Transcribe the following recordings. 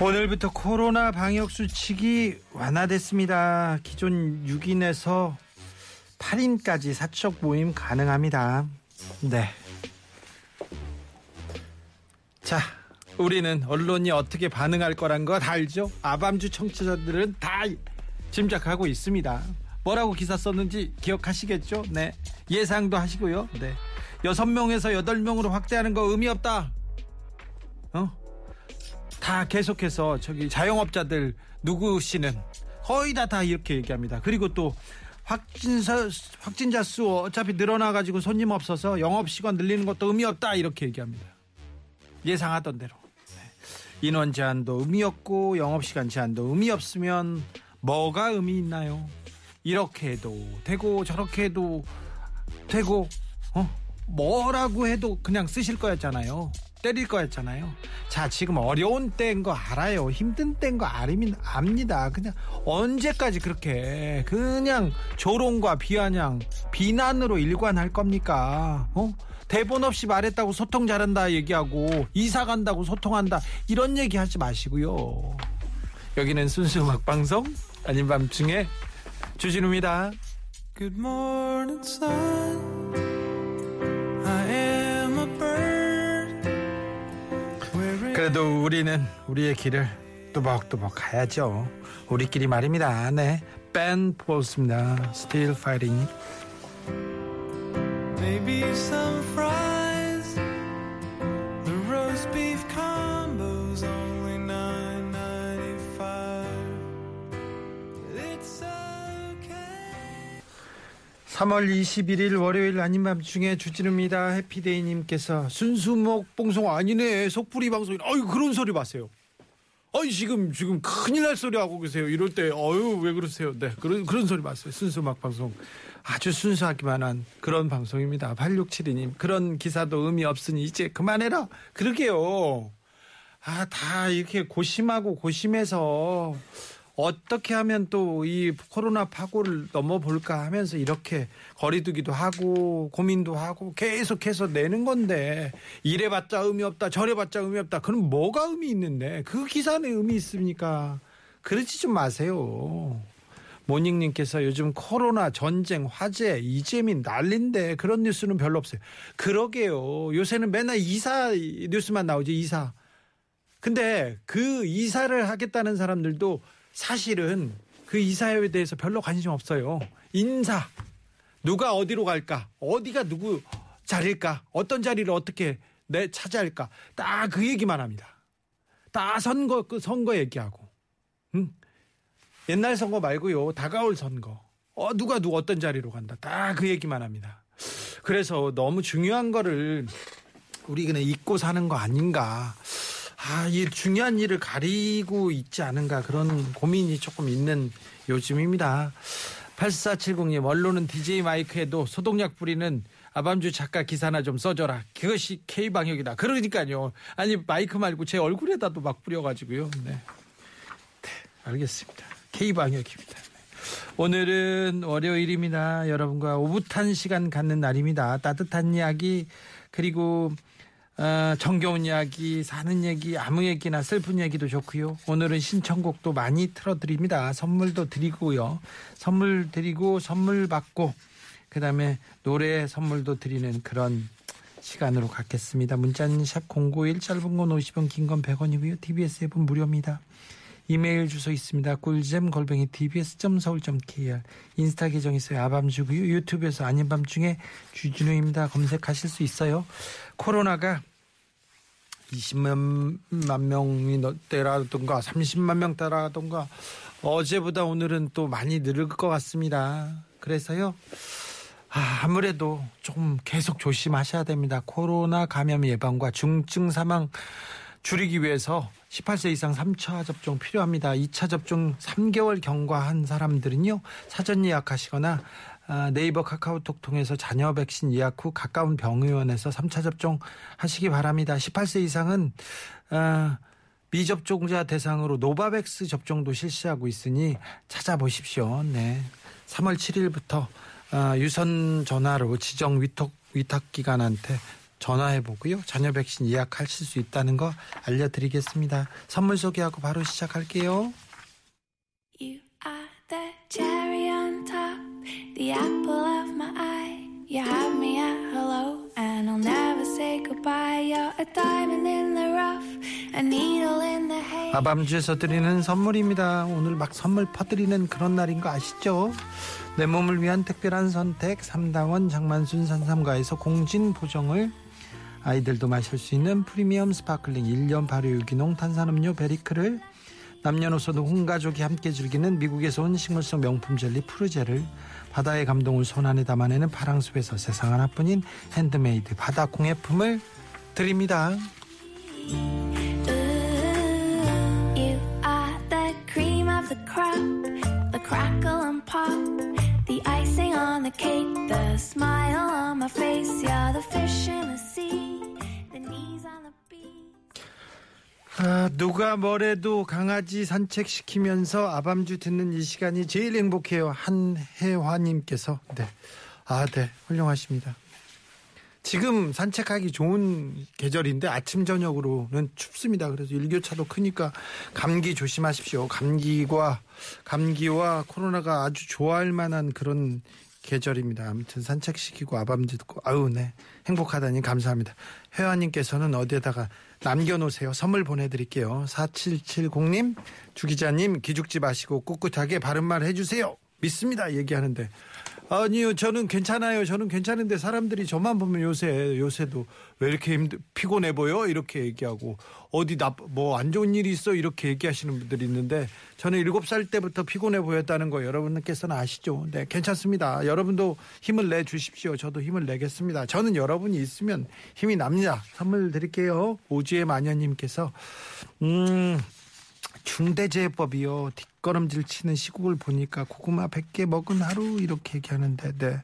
오늘부터 코로나 방역 수칙이 완화됐습니다. 기존 6인에서 8인까지 사적 모임 가능합니다. 네. 자, 우리는 언론이 어떻게 반응할 거란 거다 알죠? 아밤주 청취자들은 다 짐작하고 있습니다. 뭐라고 기사 썼는지 기억하시겠죠? 네. 예상도 하시고요. 네. 6명에서 8명으로 확대하는 거 의미 없다. 어? 다 계속해서 저기 자영업자들 누구시는 거의 다다 이렇게 얘기합니다. 그리고 또 확진자 확진자 수 어차피 늘어나 가지고 손님 없어서 영업 시간 늘리는 것도 의미 없다 이렇게 얘기합니다. 예상하던 대로 네. 인원 제한도 의미 없고 영업 시간 제한도 의미 없으면 뭐가 의미 있나요? 이렇게 해도 되고 저렇게 해도 되고 어 뭐라고 해도 그냥 쓰실 거였잖아요. 때릴 거였잖아요. 자, 지금 어려운 때인 거 알아요. 힘든 때인 거 알면 압니다. 그냥 언제까지 그렇게 그냥 조롱과 비아냥, 비난으로 일관할 겁니까? 어? 대본 없이 말했다고 소통 잘한다 얘기하고 이사 간다고 소통한다 이런 얘기 하지 마시고요. 여기는 순수 음악 방송 아닌 밤중에 주진우입니다. Good morning sun 그래도 우리는 우리의 길을 뚜벅뚜벅 가야죠. 우리끼리 말입니다. 네. 밴 보스입니다. Still fighting. 3월 21일 월요일 아닌 밤중에 주진우입니다. 해피데이님께서 순수목 봉송 아니네 속풀이 방송. 어유 그런 소리 마세요. 어이 지금 지금 큰일 날 소리 하고 계세요. 이럴 때 어유 왜 그러세요? 네 그런 그런 소리 마세요. 순수 음악 방송 아주 순수하기만 한 그런 방송입니다. 8672님 그런 기사도 의미 없으니 이제 그만해라. 그러게요. 아 다 이렇게 고심하고 고심해서 어떻게 하면 또 이 코로나 파고를 넘어볼까 하면서 이렇게 거리두기도 하고 고민도 하고 계속해서 내는 건데 이래봤자 의미 없다 저래봤자 의미 없다. 그럼 뭐가 의미 있는데? 그 기사는 의미 있습니까? 그러지 좀 마세요. 모닝님께서 요즘 코로나 전쟁 화재 이재민 난린데 그런 뉴스는 별로 없어요. 그러게요. 요새는 맨날 이사 뉴스만 나오지 이사. 근데 그 이사를 하겠다는 사람들도 사실은 그 이사에 대해서 별로 관심 없어요. 인사. 누가 어디로 갈까? 어디가 누구 자리일까? 어떤 자리를 어떻게 내 차지할까? 딱 그 얘기만 합니다. 다 선거 그 선거 얘기하고. 응? 옛날 선거 말고요. 다가올 선거. 어 누가 누구 어떤 자리로 간다. 딱그 얘기만 합니다. 그래서 너무 중요한 거를 우리 그냥 잊고 사는 거 아닌가. 아, 이 중요한 일을 가리고 있지 않은가 그런 고민이 조금 있는 요즘입니다. 8470님, 언론은 DJ 마이크에도 소독약 뿌리는 아밤주 작가 기사나 좀 써줘라. 그것이 K방역이다. 그러니까요. 아니, 마이크 말고 제 얼굴에다도 막 뿌려가지고요. 네. 네 알겠습니다. K방역입니다. 네. 오늘은 월요일입니다. 여러분과 오붓한 시간 갖는 날입니다. 따뜻한 이야기, 그리고 어, 정겨운 이야기, 사는 얘기, 아무 얘기나 슬픈 얘기도 좋고요. 오늘은 신청곡도 많이 틀어드립니다. 선물도 드리고요. 선물 드리고 선물 받고 그다음에 노래 선물도 드리는 그런 시간으로 갖겠습니다. 문자는 샵 091 짧은 건 50원 긴 건 100원이고요. TBS 앱은 무료입니다. 이메일 주소 있습니다. 꿀잼 골뱅이 tbs.서울.kr 인스타 계정 있어요. 아밤주고요. 유튜브에서 아닌 밤중에 주진우입니다. 검색하실 수 있어요. 코로나가 20만 명이 때라든가 30만 명 때라든가 어제보다 오늘은 또 많이 늘을 것 같습니다. 그래서요. 아, 아무래도 좀 계속 조심하셔야 됩니다. 코로나 감염 예방과 중증 사망 줄이기 위해서 18세 이상 3차 접종 필요합니다. 2차 접종 3개월 경과한 사람들은요. 사전 예약하시거나 아, 네이버 카카오톡 통해서 잔여 백신 예약 후 가까운 병의원에서 3차 접종 하시기 바랍니다. 18세 이상은 아, 미접종자 대상으로 노바백스 접종도 실시하고 있으니 찾아보십시오. 네. 3월 7일부터 아, 유선 전화로 지정 위탁, 위탁 기관한테 전화해 보고요. 잔여 백신 예약하실 수 있다는 거 알려드리겠습니다. 선물 소개하고 바로 시작할게요. 아밤주에서 드리는 선물입니다. 오늘 막 선물 퍼드리는 그런 날인 거 아시죠? 내 몸을 위한 특별한 선택 3당원 장만순 산삼가에서 공진 보정을 아이들도 마실 수 있는 프리미엄 sparkling 1년 발효 유기농 탄산음료 베리크를 남녀노소 온 가족이 함께 즐기는 미국에서 온 식물성 명품 젤리 푸르제를 바다의 감동을 손안에 담아내는 파랑숲에서 세상 하나뿐인 핸드메이드 바다 공예품을 드립니다. Ooh, 아, 누가 뭐래도 강아지 산책시키면서 아밤주 듣는 이 시간이 제일 행복해요. 한혜화님께서. 네. 아, 네. 훌륭하십니다. 지금 산책하기 좋은 계절인데 아침, 저녁으로는 춥습니다. 그래서 일교차도 크니까 감기 조심하십시오. 감기와, 감기와 코로나가 아주 좋아할 만한 그런 계절입니다. 아무튼 산책시키고 아밤주 듣고, 아우, 네. 행복하다니 감사합니다. 회화님께서는 어디에다가 남겨놓으세요. 선물 보내드릴게요. 4770님, 주 기자님, 기죽지 마시고 꿋꿋하게 바른말 해주세요. 믿습니다. 얘기하는데. 아니요, 저는 괜찮아요. 저는 괜찮은데 사람들이 저만 보면 요새, 요새도 왜 이렇게 힘들, 피곤해 보여? 이렇게 얘기하고, 어디 나, 뭐 안 좋은 일이 있어? 이렇게 얘기하시는 분들이 있는데, 저는 일곱 살 때부터 피곤해 보였다는 거 여러분께서는 아시죠? 네, 괜찮습니다. 여러분도 힘을 내 주십시오. 저도 힘을 내겠습니다. 저는 여러분이 있으면 힘이 납니다. 선물 드릴게요. 오주의 마녀님께서, 음, 중대재해법이요. 뒷걸음질 치는 시국을 보니까 고구마 100개 먹은 하루 이렇게 얘기하는데 네.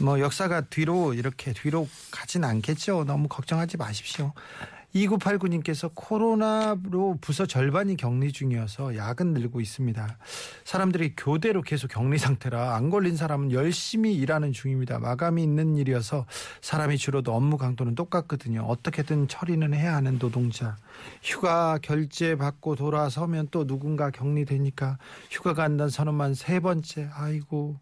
뭐 역사가 뒤로 이렇게 뒤로 가진 않겠죠. 너무 걱정하지 마십시오. 2989님께서 코로나로 부서 절반이 격리 중이어서 야근 늘고 있습니다. 사람들이 교대로 계속 격리 상태라 안 걸린 사람은 열심히 일하는 중입니다. 마감이 있는 일이어서 사람이 줄어도 업무 강도는 똑같거든요. 어떻게든 처리는 해야 하는 노동자. 휴가 결제 받고 돌아서면 또 누군가 격리되니까 휴가 간다는 선언만 세 번째. 아이고.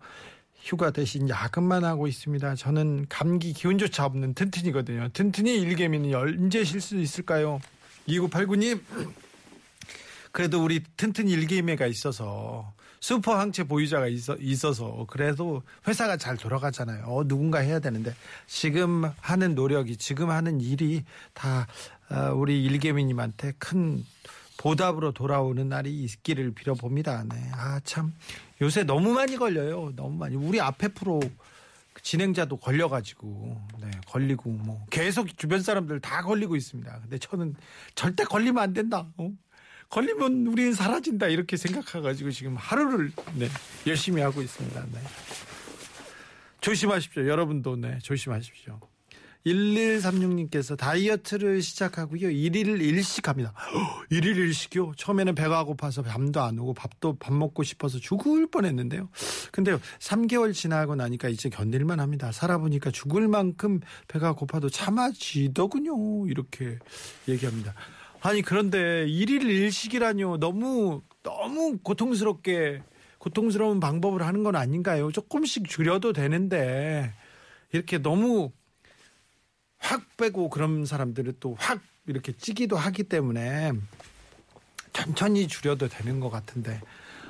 휴가 대신 야근만 하고 있습니다. 저는 감기 기운조차 없는 튼튼이거든요. 튼튼이 일개미는 언제 쉴 수 있을까요? 2989님, 그래도 우리 튼튼이 일개미가 있어서 슈퍼 항체 보유자가 있어, 있어서 그래도 회사가 잘 돌아가잖아요. 어, 누군가 해야 되는데 지금 하는 노력이 지금 하는 일이 다 어, 우리 일개미님한테 큰 보답으로 돌아오는 날이 있기를 빌어봅니다. 네. 아, 참. 요새 너무 많이 걸려요. 너무 많이. 우리 앞에 프로 진행자도 걸려가지고, 네, 걸리고, 뭐, 계속 주변 사람들 다 걸리고 있습니다. 근데 저는 절대 걸리면 안 된다. 어? 걸리면 우리는 사라진다. 이렇게 생각해가지고 지금 하루를, 네, 열심히 하고 있습니다. 네. 조심하십시오. 여러분도, 네, 조심하십시오. 1136님께서 다이어트를 시작하고요. 1일 일식합니다. 1일 일식이요? 처음에는 배가 고파서 잠도 안 오고 밥도 밥 먹고 싶어서 죽을 뻔했는데요. 근데 3개월 지나고 나니까 이제 견딜만 합니다. 살아보니까 죽을 만큼 배가 고파도 참아지더군요. 이렇게 얘기합니다. 아니 그런데 1일 일식이라뇨. 너무 너무 고통스럽게 고통스러운 방법을 하는 건 아닌가요? 조금씩 줄여도 되는데 이렇게 너무 확 빼고 그런 사람들은 또확 이렇게 찌기도 하기 때문에 천천히 줄여도 되는 것 같은데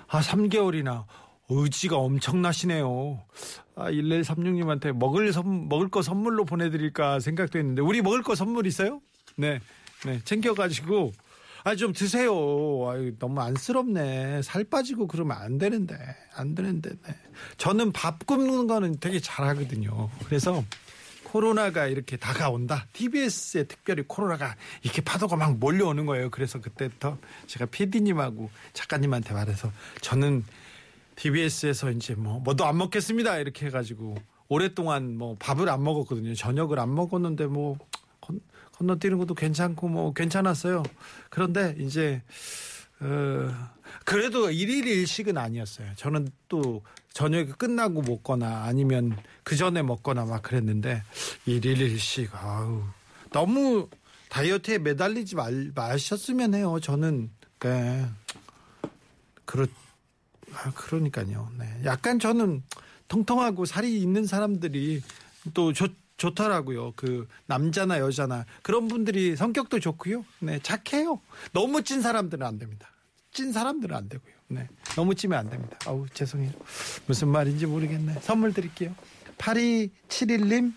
아 3개월이나 의지가 엄청나시네요. 아 1136님한테 먹을 선 먹을 거 선물로 보내드릴까 생각도 했는데 우리 먹을 거 선물 있어요? 네, 네 챙겨가지고 아 좀 드세요. 아유, 너무 안쓰럽네. 살 빠지고 그러면 안 되는데 안 되는데. 네. 저는 밥 굽는 거는 되게 잘하거든요. 그래서 코로나가 이렇게 다가온다. TBS에 특별히 코로나가 이렇게 파도가 막 몰려오는 거예요. 그래서 그때부터 제가 PD님하고 작가님한테 말해서 저는 TBS에서 이제 뭐 뭐도 안 먹겠습니다. 이렇게 해가지고 오랫동안 뭐 밥을 안 먹었거든요. 저녁을 안 먹었는데 뭐 건, 건너뛰는 것도 괜찮고 뭐 괜찮았어요. 그런데 이제 어, 그래도 일일 일식은 아니었어요. 저는 또 저녁에 끝나고 먹거나 아니면 그 전에 먹거나 막 그랬는데 일일 일식 아우 너무 다이어트에 매달리지 말, 마셨으면 해요. 저는 네. 그렇 아, 그러니까요. 네. 약간 저는 통통하고 살이 있는 사람들이 또 좋, 좋더라고요. 그 남자나 여자나 그런 분들이 성격도 좋고요. 네, 착해요. 너무 찐 사람들은 안 됩니다. 찐 사람들은 안 되고요. 네. 너무 찌면 안 됩니다. 아우, 죄송해요. 무슨 말인지 모르겠네. 선물 드릴게요. 8271님,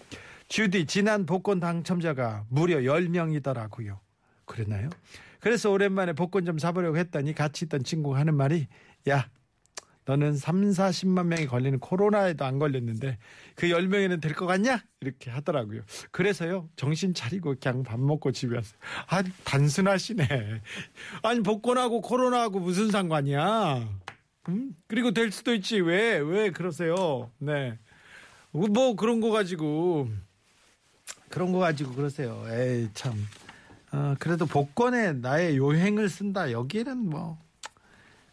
주디, 지난 복권 당첨자가 무려 10명이더라고요. 그랬나요? 그래서 오랜만에 복권 좀 사보려고 했더니 같이 있던 친구가 하는 말이, 야, 너는 3, 40만 명이 걸리는 코로나에도 안 걸렸는데 그 10명에는 될 것 같냐? 이렇게 하더라고요. 그래서요, 정신 차리고 그냥 밥 먹고 집에 왔어요. 아, 단순하시네. 아니, 복권하고 코로나하고 무슨 상관이야? 음? 그리고 될 수도 있지. 왜, 왜 그러세요? 네. 뭐 그런 거 가지고, 그런 거 가지고 그러세요. 에이, 참. 어, 그래도 복권에 나의 요행을 쓴다. 여기는 뭐.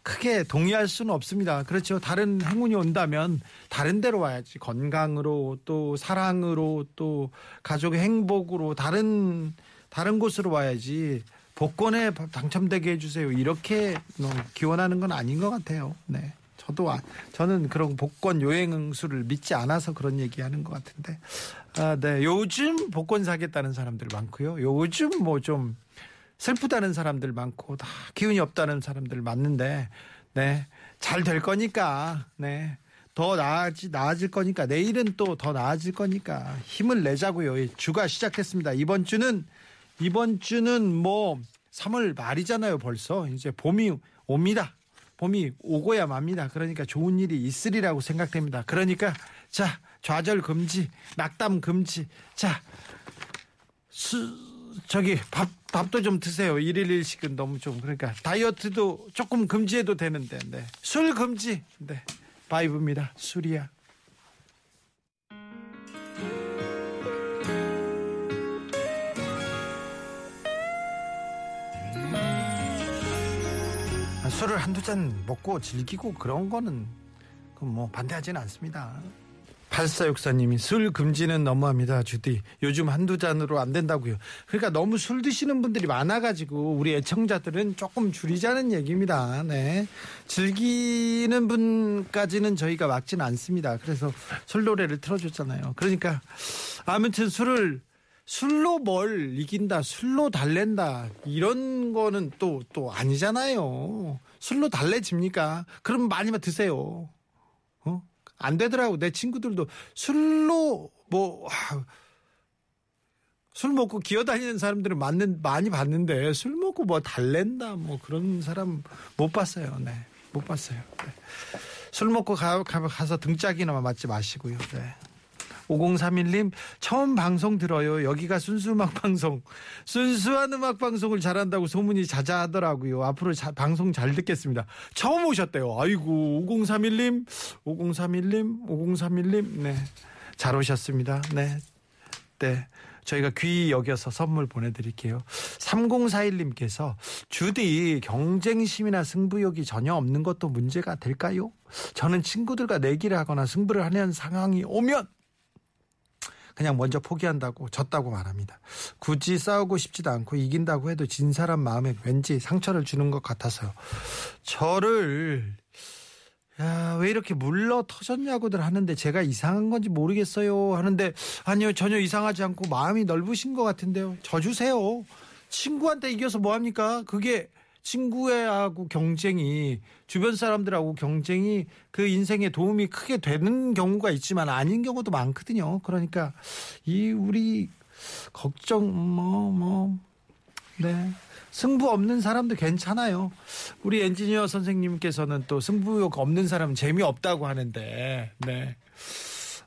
크게 동의할 수는 없습니다. 그렇죠. 다른 행운이 온다면 다른 데로 와야지. 건강으로 또 사랑으로 또 가족의 행복으로 다른 다른 곳으로 와야지. 복권에 당첨되게 해주세요. 이렇게 뭐 기원하는 건 아닌 것 같아요. 네. 저도 아, 저는 그런 복권 요행수를 믿지 않아서 그런 얘기하는 것 같은데. 아, 네. 요즘 복권 사겠다는 사람들 많고요. 요즘 뭐 좀 슬프다는 사람들 많고 다 기운이 없다는 사람들 많는데 네. 잘 될 거니까. 네. 더 나아지, 나아질 거니까 내일은 또 더 나아질 거니까 힘을 내자고요. 주가 시작했습니다. 이번 주는 이번 주는 뭐 3월 말이잖아요. 벌써 이제 봄이 옵니다. 봄이 오고야 맙니다. 그러니까 좋은 일이 있으리라고 생각됩니다. 그러니까 자 좌절 금지, 낙담 금지. 자 수, 저기 밥 밥도 좀 드세요. 일일 일식은 너무 좀 그러니까 다이어트도 조금 금지해도 되는데 네. 술 금지. 네. 바이브입니다. 술이야. 아, 술을 한두 잔 먹고 즐기고 그런 거는 뭐 반대하지는 않습니다. 8464님이 술 금지는 너무합니다, 주디. 요즘 한두 잔으로 안 된다고요. 그러니까 너무 술 드시는 분들이 많아가지고 우리 애청자들은 조금 줄이자는 얘기입니다. 네. 즐기는 분까지는 저희가 막지는 않습니다. 그래서 술 노래를 틀어줬잖아요. 그러니까 아무튼 술을 술로 뭘 이긴다, 술로 달랜다, 이런 거는 또, 또 아니잖아요. 술로 달래집니까? 그럼 많이만 드세요. 어? 안 되더라고. 내 친구들도 술로 뭐, 술 먹고 기어다니는 사람들은 맞는, 많이 봤는데 술 먹고 뭐 달랜다 뭐 그런 사람 못 봤어요. 네. 못 봤어요. 네. 술 먹고 가, 가, 가서 등짝이나 맞지 마시고요. 네. 5031님 처음 방송 들어요. 여기가 순수 음악 방송. 순수한 음악 방송을 잘한다고 소문이 자자하더라고요. 앞으로 자, 방송 잘 듣겠습니다. 처음 오셨대요. 아이고 5031님, 5031님, 5031님. 네. 잘 오셨습니다. 네. 네. 저희가 귀 여겨서 선물 보내드릴게요. 3041님께서 주디 경쟁심이나 승부욕이 전혀 없는 것도 문제가 될까요? 저는 친구들과 내기를 하거나 승부를 하는 상황이 오면 그냥 먼저 포기한다고 졌다고 말합니다. 굳이 싸우고 싶지도 않고 이긴다고 해도 진 사람 마음에 왠지 상처를 주는 것 같아서요. 저를 야, 왜 이렇게 물러 터졌냐고들 하는데 제가 이상한 건지 모르겠어요 하는데 아니요 전혀 이상하지 않고 마음이 넓으신 것 같은데요. 져주세요. 친구한테 이겨서 뭐 합니까? 그게 친구하고 경쟁이 주변 사람들하고 경쟁이 그 인생에 도움이 크게 되는 경우가 있지만 아닌 경우도 많거든요. 그러니까 이 우리 걱정 뭐뭐 네. 승부 없는 사람도 괜찮아요. 우리 엔지니어 선생님께서는 또 승부욕 없는 사람은 재미없다고 하는데, 네.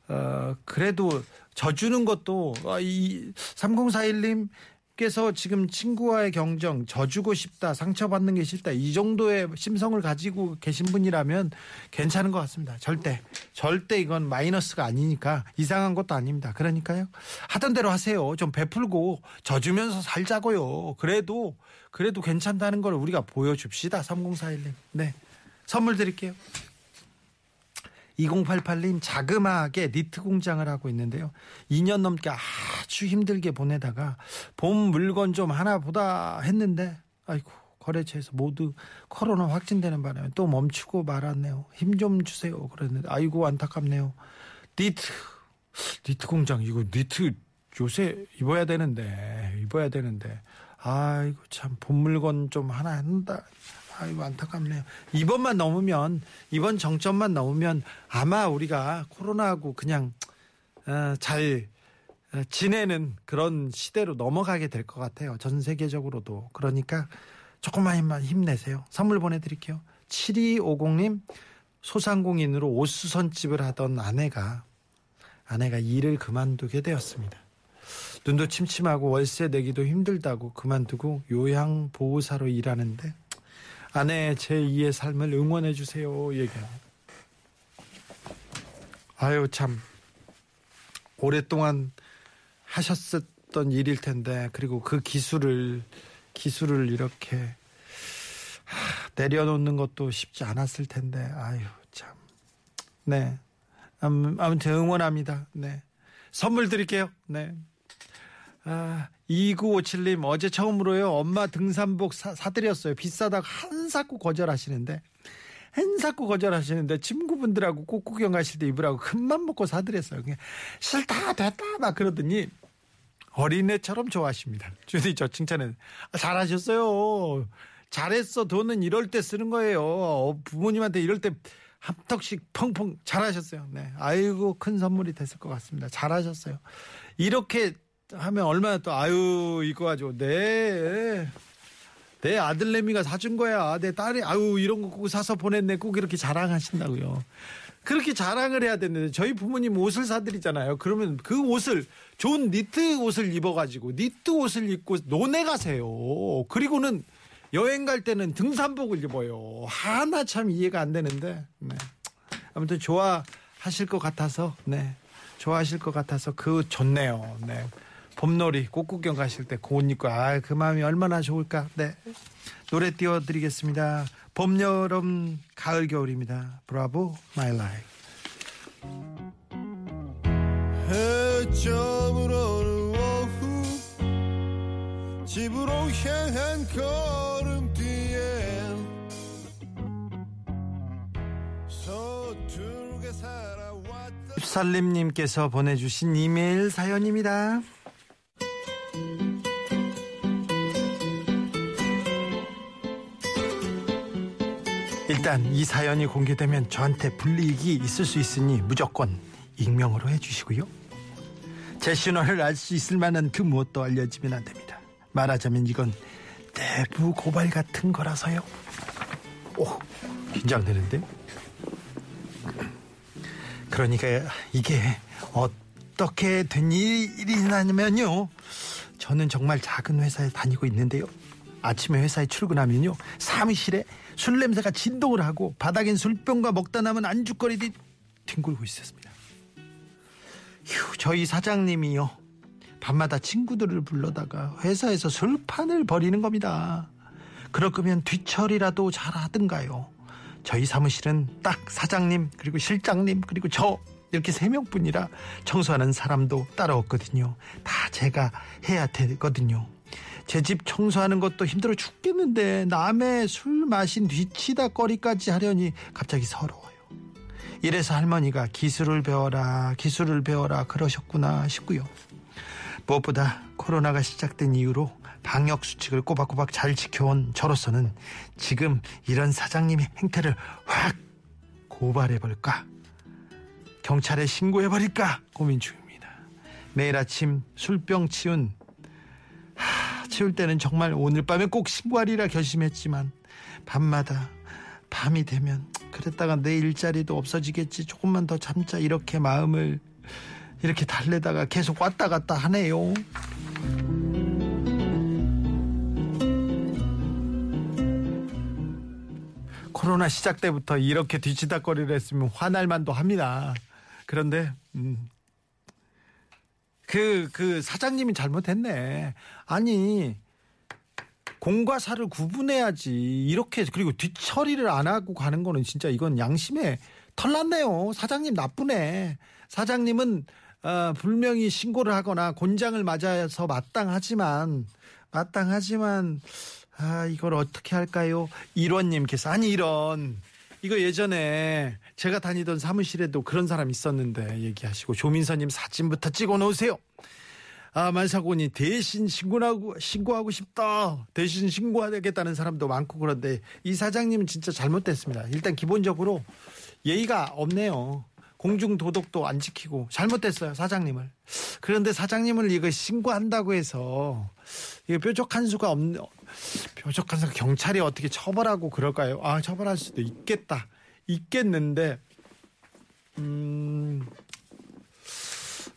어, 그래도 져주는 것도 아, 이 3041님 께서 지금 친구와의 경정 져주고 싶다 상처받는 게 싫다 이 정도의 심성을 가지고 계신 분이라면 괜찮은 것 같습니다. 절대 절대 이건 마이너스가 아니니까 이상한 것도 아닙니다. 그러니까요 하던 대로 하세요. 좀 베풀고 져주면서 살자고요. 그래도 그래도 괜찮다는 걸 우리가 보여줍시다. 3041님. 네 선물 드릴게요. 2088님 자그마하게 니트 공장을 하고 있는데요. 2년 넘게 아주 힘들게 보내다가 봄 물건 좀 하나 보다 했는데 아이고 거래처에서 모두 코로나 확진되는 바람에 또 멈추고 말았네요. 힘 좀 주세요. 그랬는데 아이고 안타깝네요. 니트 니트 공장 이거 니트 요새 입어야 되는데 입어야 되는데 아이고 참 봄 물건 좀 하나 한다 아이고 안타깝네요. 이번만 넘으면 이번 정점만 넘으면 아마 우리가 코로나하고 그냥 어, 잘 어, 지내는 그런 시대로 넘어가게 될 것 같아요. 전 세계적으로도 그러니까 조금만만 힘내세요. 선물 보내드릴게요. 7250님 소상공인으로 옷수선집을 하던 아내가 아내가 일을 그만두게 되었습니다. 눈도 침침하고 월세 내기도 힘들다고 그만두고 요양보호사로 일하는데 아내 제2의 삶을 응원해 주세요. 얘기합니다. 아유 참 오랫동안 하셨었던 일일 텐데 그리고 그 기술을 기술을 이렇게 하, 내려놓는 것도 쉽지 않았을 텐데 아유 참 네. 아무튼 응원합니다. 네. 선물 드릴게요. 네. 아, 2957님 어제 처음으로요. 엄마 등산복 사, 사드렸어요. 비싸다고 한 사고 거절하시는데 한 사고 거절하시는데 친구분들하고 꽃구경 가실 때 입으라고 큰맘 먹고 사드렸어요. 그냥 싫다 됐다 막 그러더니 어린애처럼 좋아하십니다. 주디 저 칭찬은 아, 잘하셨어요. 잘했어. 돈은 이럴 때 쓰는 거예요. 어, 부모님한테 이럴 때 한턱씩 펑펑 잘하셨어요. 네. 아이고 큰 선물이 됐을 것 같습니다. 잘하셨어요. 이렇게 하면 얼마나 또 아유 이거 가지고 네. 내 아들내미가 사준 거야. 내 딸이 아유 이런 거 꼭 사서 보냈네. 꼭 이렇게 자랑하신다고요. 그렇게 자랑을 해야 되는데 저희 부모님 옷을 사드리잖아요. 그러면 그 옷을 좋은 니트 옷을 입어가지고 니트 옷을 입고 논에 가세요. 그리고는 여행 갈 때는 등산복을 입어요. 하나 참 이해가 안 되는데. 네. 아무튼 좋아하실 것 같아서 네 좋아하실 것 같아서 그 좋네요. 네. 봄놀이 꽃구경 가실 때 그 옷 입고 아 그 마음이 얼마나 좋을까? 네. 노래 띄워드리겠습니다. 봄 여름 가을 겨울입니다. Bravo My Life. 오후 집으로 향한 걸음뒤에 서툴게 살아왔다 살림님께서 보내주신 이메일 사연입니다 일단 이 사연이 공개되면 저한테 불이익이 있을 수 있으니 무조건 익명으로 해주시고요. 제 신원을 알 수 있을 만한 그 무엇도 알려지면 안 됩니다. 말하자면 이건 내부 고발 같은 거라서요. 오, 긴장되는데? 그러니까 이게 어떻게 된 일이냐면요. 저는 정말 작은 회사에 다니고 있는데요. 아침에 회사에 출근하면요. 사무실에 술 냄새가 진동을 하고 바닥엔 술병과 먹다 남은 안주거리들이 뒹굴고 있었습니다. 휴, 저희 사장님이요. 밤마다 친구들을 불러다가 회사에서 술판을 벌이는 겁니다. 그럴 거면 뒤처리라도 잘 하든가요. 저희 사무실은 딱 사장님 그리고 실장님 그리고 저 이렇게 세 명뿐이라 청소하는 사람도 따로 없거든요. 다 제가 해야 되거든요. 제 집 청소하는 것도 힘들어 죽겠는데 남의 술 마신 뒤치다 거리까지 하려니 갑자기 서러워요. 이래서 할머니가 기술을 배워라 기술을 배워라 그러셨구나 싶고요. 무엇보다 코로나가 시작된 이후로 방역 수칙을 꼬박꼬박 잘 지켜온 저로서는 지금 이런 사장님의 행태를 확 고발해 볼까 경찰에 신고해 버릴까 고민 중입니다. 매일 아침 술병 치운 하, 치울 때는 정말 오늘 밤에 꼭 신고하리라 결심했지만 밤마다 밤이 되면 그랬다가 내 일자리도 없어지겠지 조금만 더 참자 이렇게 마음을 이렇게 달래다가 계속 왔다 갔다 하네요. 코로나 시작 때부터 이렇게 뒤치다거리를 했으면 화날 만도 합니다. 그런데 음. 그, 그 사장님이 잘못했네. 아니, 공과 사를 구분해야지. 이렇게, 그리고 뒷처리를 안 하고 가는 거는 진짜 이건 양심에 털났네요. 사장님 나쁘네. 사장님은, 어, 분명히 신고를 하거나 곤장을 맞아서 마땅하지만, 마땅하지만, 아, 이걸 어떻게 할까요? 일원님께서, 아니, 이런. 이거 예전에 제가 다니던 사무실에도 그런 사람 있었는데 얘기하시고 조민서님 사진부터 찍어 놓으세요. 아, 만사고니 대신 신고하고 신고하고 싶다. 대신 신고하겠다는 사람도 많고 그런데 이 사장님은 진짜 잘못됐습니다. 일단 기본적으로 예의가 없네요. 공중 도덕도 안 지키고 잘못됐어요 사장님을. 그런데 사장님을 이거 신고한다고 해서 이게 뾰족한 수가 없는 뾰족한 수 경찰이 어떻게 처벌하고 그럴까요? 아 처벌할 수도 있겠다 있겠는데 음.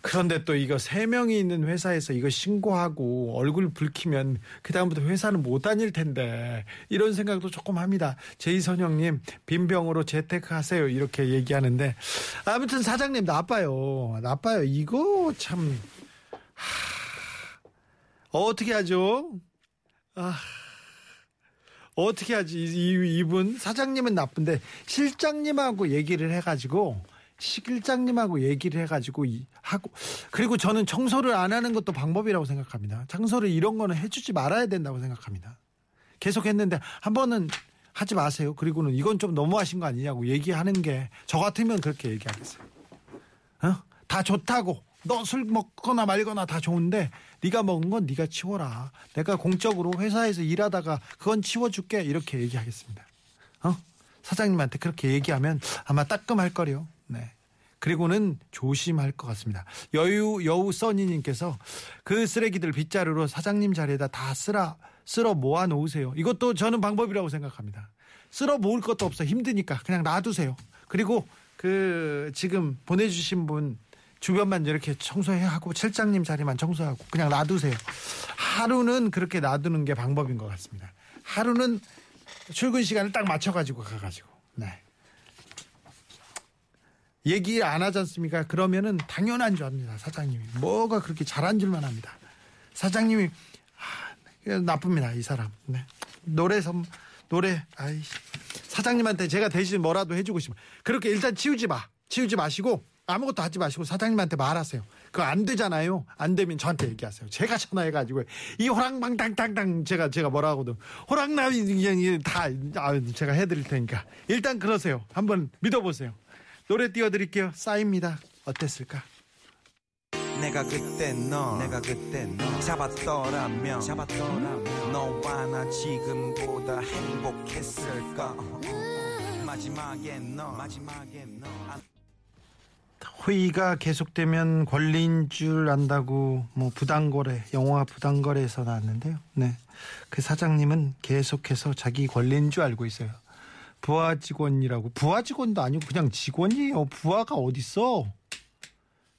그런데 또 이거 세 명이 있는 회사에서 이거 신고하고 얼굴 붉히면 그다음부터 회사는 못 다닐 텐데 이런 생각도 조금 합니다. 제이선영님 빈병으로 재테크하세요 이렇게 얘기하는데 아무튼 사장님 나빠요. 나빠요. 이거 참 하... 어떻게 하죠? 아... 어떻게 하지? 이, 이분 사장님은 나쁜데 실장님하고 얘기를 해가지고 실장님하고 얘기를 해가지고 하고 그리고 저는 청소를 안 하는 것도 방법이라고 생각합니다. 청소를 이런 거는 해주지 말아야 된다고 생각합니다. 계속 했는데 한 번은 하지 마세요. 그리고는 이건 좀 너무하신 거 아니냐고 얘기하는 게 저 같으면 그렇게 얘기하겠어요. 어? 다 좋다고 너 술 먹거나 말거나 다 좋은데 네가 먹은 건 네가 치워라. 내가 공적으로 회사에서 일하다가 그건 치워줄게 이렇게 얘기하겠습니다. 어? 사장님한테 그렇게 얘기하면 아마 따끔할 거요. 네. 그리고는 조심할 것 같습니다. 여유 여우 써니님께서 그 쓰레기들 빗자루로 사장님 자리에다 다 쓰라 쓸어 모아 놓으세요. 이것도 저는 방법이라고 생각합니다. 쓸어 모을 것도 없어 힘드니까 그냥 놔두세요. 그리고 그 지금 보내주신 분 주변만 이렇게 청소해 하고 실장님 자리만 청소하고 그냥 놔두세요. 하루는 그렇게 놔두는 게 방법인 것 같습니다. 하루는 출근 시간을 딱 맞춰가지고 가가지고 네. 얘기 안 하지 않습니까? 그러면은 당연한 줄 압니다. 사장님이 뭐가 그렇게 잘한 줄만 합니다. 사장님이 아, 나쁩니다. 이 사람. 네. 노래 선 노래 아이 사장님한테 제가 대신 뭐라도 해주고 싶으면 그렇게 일단 치우지 마. 치우지 마시고 아무것도 하지 마시고 사장님한테 말하세요. 그거 안 되잖아요. 안 되면 저한테 얘기하세요. 제가 전화해가지고 이 호랑방탕탕탕 제가 제가 뭐라 하거든. 호랑나비 다 아, 제가 해드릴 테니까 일단 그러세요. 한번 믿어보세요. 노래 띄워드릴게요. 싸입니다. 어땠을까? 내가 그때 너 내가 그때 너 잡았더라면 잡았더라면 너와 나 지금보다 행복했을까 마지막에 너 마지막에 너 회의가 계속되면 권리인 줄 안다고 뭐 부당거래 영화 부당거래에서 나왔는데요. 네, 그 사장님은 계속해서 자기 권리인 줄 알고 있어요. 부하 직원이라고 부하 직원도 아니고 그냥 직원이에요. 부하가 어딨어?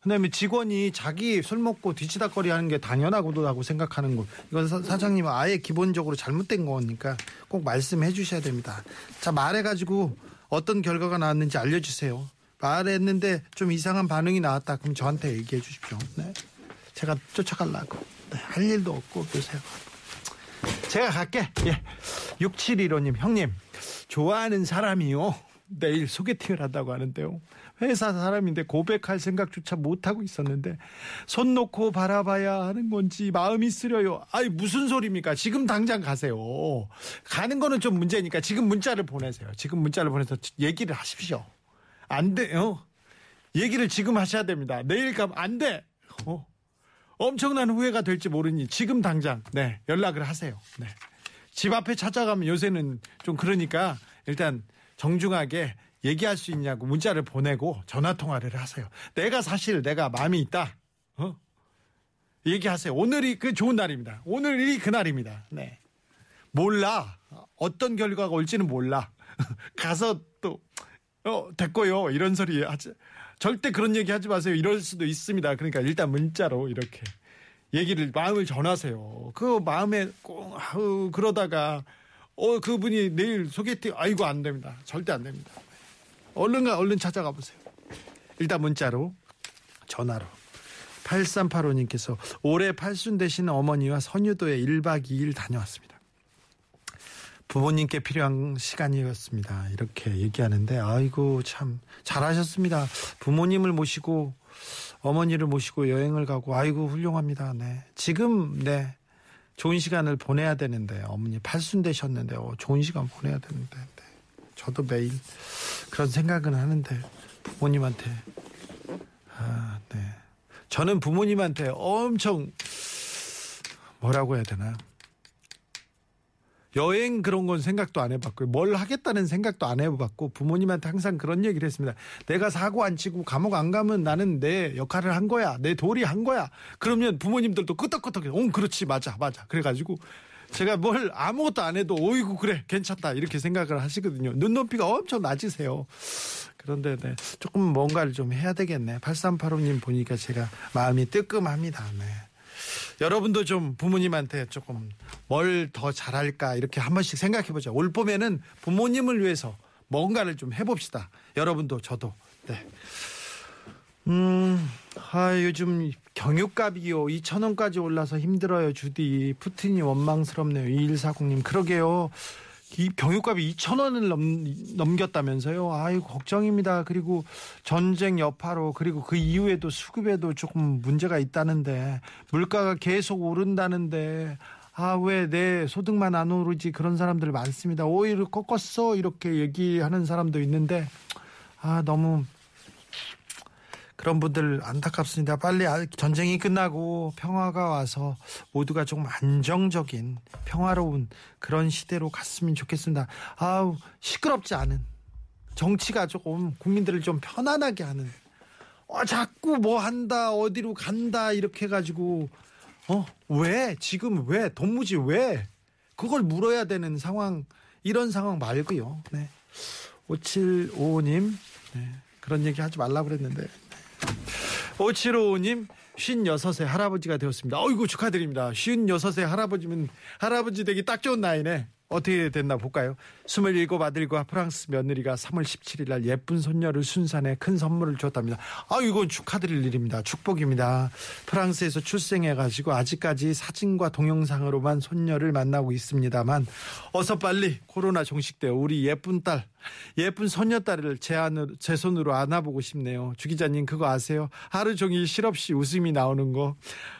그다음에 직원이 자기 술 먹고 뒤치다거리 하는 게 당연하고도라고 생각하는 거. 이건 사, 사장님은 아예 기본적으로 잘못된 거니까 꼭 말씀해 주셔야 됩니다. 자 말해가지고 어떤 결과가 나왔는지 알려주세요. 말했는데 좀 이상한 반응이 나왔다. 그럼 저한테 얘기해 주십시오. 네. 제가 쫓아가려고. 네. 할 일도 없고 요새. 제가 갈게. 예. 6715님, 형님. 좋아하는 사람이요. 내일 소개팅을 한다고 하는데요. 회사 사람인데 고백할 생각조차 못하고 있었는데 손 놓고 바라봐야 하는 건지 마음이 쓰려요. 아니 무슨 소리입니까? 지금 당장 가세요. 가는 거는 좀 문제니까 지금 문자를 보내세요. 지금 문자를 보내서 얘기를 하십시오. 안 돼요. 얘기를 지금 하셔야 됩니다. 내일 가면 안 돼. 어. 엄청난 후회가 될지 모르니 지금 당장 네 연락을 하세요. 네. 집 앞에 찾아가면 요새는 좀 그러니까 일단 정중하게 얘기할 수 있냐고 문자를 보내고 전화 통화를 하세요. 내가 사실 내가 마음이 있다. 어? 얘기하세요. 오늘이 그 좋은 날입니다. 오늘이 그 날입니다. 네. 몰라. 어떤 결과가 올지는 몰라. 가서 또 어, 됐고요. 이런 소리 하지. 절대 그런 얘기 하지 마세요. 이럴 수도 있습니다. 그러니까 일단 문자로 이렇게 얘기를 마음을 전하세요. 그 마음에 꼭 아우 그러다가 어 그분이 내일 소개팅 아이고 안 됩니다. 절대 안 됩니다. 얼른 가 얼른 찾아가 보세요. 일단 문자로 전화로 8385님께서 올해 팔순 되신 어머니와 선유도에 1박 2일 다녀왔습니다. 부모님께 필요한 시간이었습니다. 이렇게 얘기하는데 아이고 참 잘하셨습니다. 부모님을 모시고 어머니를 모시고 여행을 가고 아이고 훌륭합니다. 네. 지금 네. 좋은 시간을 보내야 되는데 어머니 팔순 되셨는데 어, 좋은 시간 보내야 되는데 네. 저도 매일 그런 생각은 하는데 부모님한테 아, 네. 저는 부모님한테 엄청 뭐라고 해야 되나 여행 그런 건 생각도 안 해봤고요. 뭘 하겠다는 생각도 안 해봤고 부모님한테 항상 그런 얘기를 했습니다. 내가 사고 안 치고 감옥 안 가면 나는 내 역할을 한 거야. 내 도리 한 거야. 그러면 부모님들도 끄덕끄덕해. 응 그렇지 맞아 맞아. 그래가지고 제가 뭘 아무것도 안 해도 오이고 그래 괜찮다 이렇게 생각을 하시거든요. 눈높이가 엄청 낮으세요. 그런데 네, 조금 뭔가를 좀 해야 되겠네. 8385님 보니까 제가 마음이 뜨끔합니다. 네. 여러분도 좀 부모님한테 조금 뭘 더 잘할까 이렇게 한 번씩 생각해 보죠. 올 봄에는 부모님을 위해서 뭔가를 좀 해봅시다. 여러분도 저도. 네. 음, 아, 요즘 경유값이요. 2,000원까지 올라서 힘들어요, 주디. 푸틴이 원망스럽네요. 2140님. 그러게요. 이 경유값이 2,000원을 넘, 넘겼다면서요. 아이고, 걱정입니다. 그리고 전쟁 여파로, 그리고 그 이후에도 수급에도 조금 문제가 있다는데, 물가가 계속 오른다는데, 아, 왜 내 소득만 안 오르지? 그런 사람들 많습니다. 오히려 꺾었어. 이렇게 얘기하는 사람도 있는데, 아, 너무 그런 분들 안타깝습니다. 빨리 아- 전쟁이 끝나고 평화가 와서 모두가 조금 안정적인 평화로운 그런 시대로 갔으면 좋겠습니다. 아우 시끄럽지 않은 정치가 조금 국민들을 좀 편안하게 하는 어, 자꾸 뭐 한다 어디로 간다 이렇게 해가지고 어 왜 지금 왜 돈무지 왜 그걸 물어야 되는 상황 이런 상황 말고요. 네. 5755님 네. 그런 얘기 하지 말라고 그랬는데 5755님 56세 할아버지가 되었습니다. 어이구 축하드립니다. 56세 할아버지면 할아버지 되기 딱 좋은 나이네. 어떻게 됐나 볼까요? 27 아들과 프랑스 며느리가 3월 17일 날 예쁜 손녀를 순산해 큰 선물을 줬답니다. 아, 이건 축하드릴 일입니다. 축복입니다. 프랑스에서 출생해가지고 아직까지 사진과 동영상으로만 손녀를 만나고 있습니다만 어서 빨리 코로나 종식되어 우리 예쁜 딸, 예쁜 손녀딸을 제, 안으로, 제 손으로 안아보고 싶네요. 주 기자님 그거 아세요? 하루 종일 실없이 웃음이 나오는 거.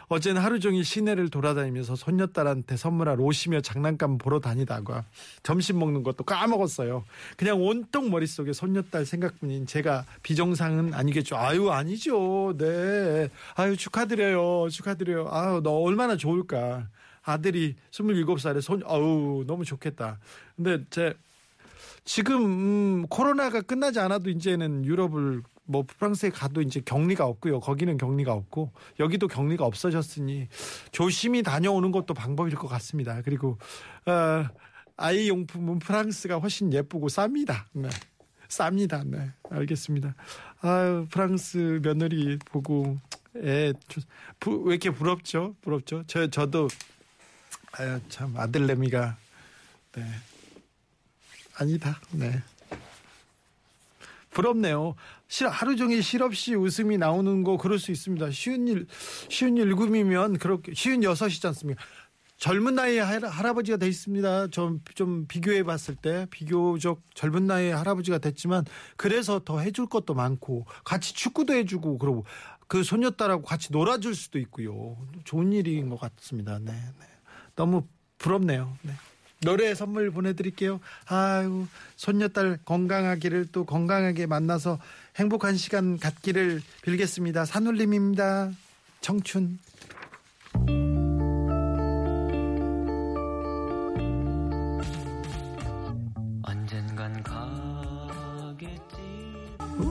어제는 하루 종일 시내를 돌아다니면서 손녀딸한테 선물할 옷이며 장난감 보러 다니다가 점심 먹는 것도 까먹었어요. 그냥 온통 머릿속에 손녀딸 생각뿐인 제가 비정상은 아니겠죠. 아유 아니죠. 네. 아유 축하드려요. 축하드려요. 아유 너 얼마나 좋을까. 아들이 27살에 손 아우 너무 좋겠다. 근데 제 지금 음, 코로나가 끝나지 않아도 이제는 유럽을 뭐 프랑스에 가도 이제 격리가 없고요. 거기는 격리가 없고 여기도 격리가 없어졌으니 조심히 다녀오는 것도 방법일 것 같습니다. 그리고 어, 아이 용품은 프랑스가 훨씬 예쁘고 쌉니다. 네. 쌉니다. 네. 알겠습니다. 아유, 프랑스 며느리 보고 애, 저- 부- 왜 이렇게 부럽죠? 부럽죠? 저 저도 아유, 참 아들내미가 네. 아니다. 네. 부럽네요. 실- 하루 종일 실없이 웃음이 나오는 거 그럴 수 있습니다. 쉬운 일, 쉬운 일금이면 그렇게 쉬운 여섯이지 않습니까? 젊은 나이에 할- 할아버지가 돼 있습니다. 좀, 좀 비교해 봤을 때 비교적 젊은 나이에 할아버지가 됐지만 그래서 더 해줄 것도 많고 같이 축구도 해주고 그러고 그 손녀딸하고 같이 놀아줄 수도 있고요. 좋은 일인 것 같습니다. 네, 네. 너무 부럽네요. 네. 노래 선물 보내드릴게요. 아유, 손녀딸 건강하기를 또 건강하게 만나서 행복한 시간 갖기를 빌겠습니다. 산울림입니다. 청춘. 언젠간 가겠지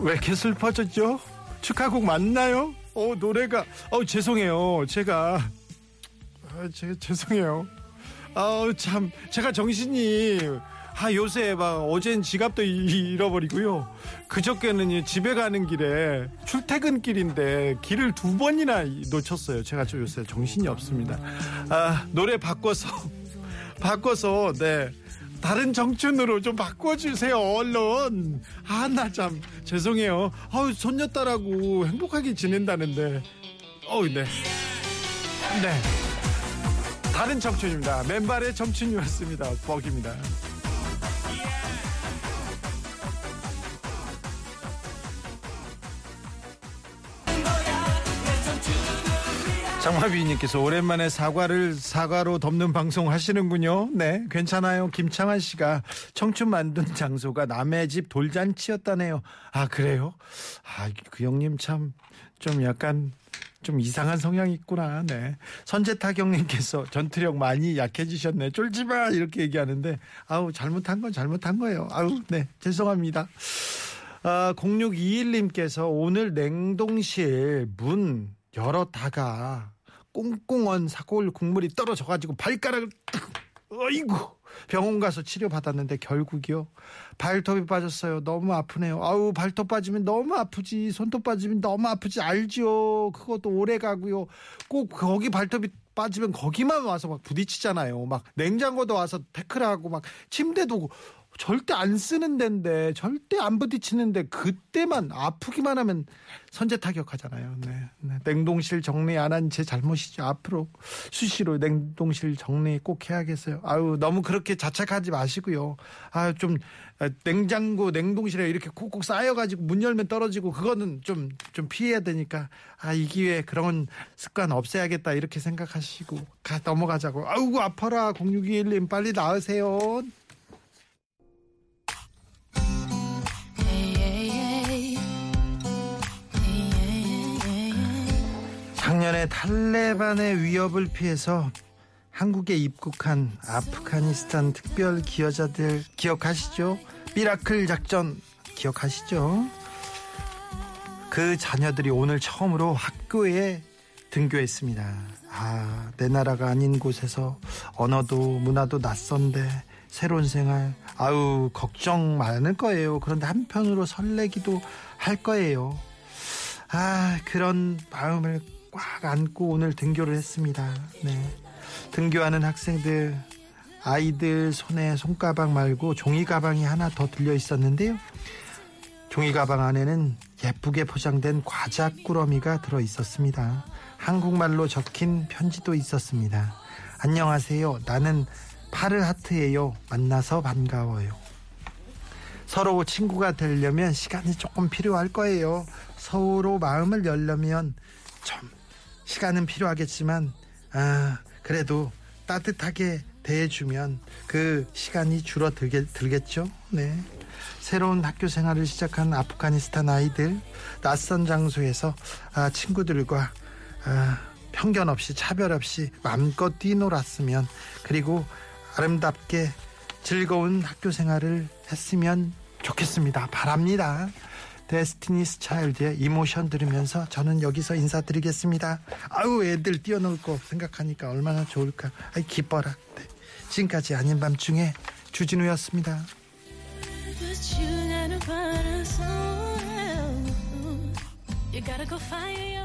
왜 이렇게 슬퍼졌죠? 축하곡 맞나요? 어, 노래가, 어, 죄송해요. 제가, 아, 제가 죄송해요. 아우, 참, 제가 정신이 아 요새 막 어젠 지갑도 이- 잃어버리고요. 그저께는 이 집에 가는 길에 출퇴근길인데 길을 두 번이나 놓쳤어요. 제가 좀 요새 정신이 없습니다. 아 노래 바꿔서 바꿔서 네. 다른 정춘으로 좀 바꿔주세요 얼른. 아 나 참 죄송해요. 아우 손녀딸하고 행복하게 지낸다는데. 어우 네 네 다른 청춘입니다 맨발의 청춘이었습니다 뻑입니다 장마비님께서 오랜만에 사과를 사과로 덮는 방송 하시는군요. 네, 괜찮아요. 김창환 씨가 청춘 만든 장소가 남의 집 돌잔치였다네요. 아 그래요? 아 그 형님 참 좀 약간 좀 이상한 성향이 있구나. 네. 선재탁 형님께서 전투력 많이 약해지셨네. 쫄지 마 이렇게 얘기하는데 아우 잘못한 건 잘못한 거예요. 아우 네 죄송합니다. 아, 0621님께서 오늘 냉동실 문 열었다가 꽁꽁언 사골 국물이 떨어져가지고 발가락을 탁, 어이구 병원 가서 치료 받았는데 결국이요? 발톱이 빠졌어요. 너무 아프네요. 아우 발톱 빠지면 너무 아프지. 손톱 빠지면 너무 아프지. 알지요 그것도 오래 가고요. 꼭 거기 발톱이 빠지면 거기만 와서 막 부딪히잖아요. 막 냉장고도 와서 태클하고 막 침대도 절대 안 쓰는 데인데 절대 안 부딪히는데 그때만 아프기만 하면 선제 타격하잖아요. 네, 네. 냉동실 정리 안 한 제 잘못이죠. 앞으로 수시로 냉동실 정리 꼭 해야겠어요. 아유 너무 그렇게 자책하지 마시고요. 아좀 냉장고 냉동실에 이렇게 콕콕 쌓여가지고 문 열면 떨어지고 그거는 좀 좀 피해야 되니까 아 이 기회에 그런 습관 없애야겠다 이렇게 생각하시고 가 넘어가자고. 아우고 아파라 0621님 빨리 나으세요. 작년에 탈레반의 위협을 피해서 한국에 입국한 아프가니스탄 특별 기여자들 기억하시죠? Miracle 작전 기억하시죠? 그 자녀들이 오늘 처음으로 학교에 등교했습니다. 아, 내 나라가 아닌 곳에서 언어도 문화도 낯선데 새로운 생활 아우 걱정 많을 거예요. 그런데 한편으로 설레기도 할 거예요. 아, 그런 마음을 꽉 안고 오늘 등교를 했습니다. 네. 등교하는 학생들, 아이들 손에 손가방 말고 종이 가방이 하나 더 들려 있었는데요. 종이 가방 안에는 예쁘게 포장된 과자 꾸러미가 들어 있었습니다. 한국말로 적힌 편지도 있었습니다. 안녕하세요. 나는 파르하트예요. 만나서 반가워요. 서로 친구가 되려면 시간이 조금 필요할 거예요. 서로 마음을 열려면 좀 시간은 필요하겠지만 아 그래도 따뜻하게 대해주면 그 시간이 줄어들게 들겠죠. 네. 새로운 학교 생활을 시작한 아프가니스탄 아이들 낯선 장소에서 아, 친구들과 아, 편견 없이 차별 없이 마음껏 뛰놀았으면 그리고 아름답게 즐거운 학교 생활을 했으면 좋겠습니다. 바랍니다. 데스티니스 차일드의 이모션 들으면서 저는 여기서 인사드리겠습니다. 아우 애들 뛰어놀 거 생각하니까 얼마나 좋을까. 아이 기뻐라. 네. 지금까지 아닌 밤중에 주진우였습니다. You gotta go your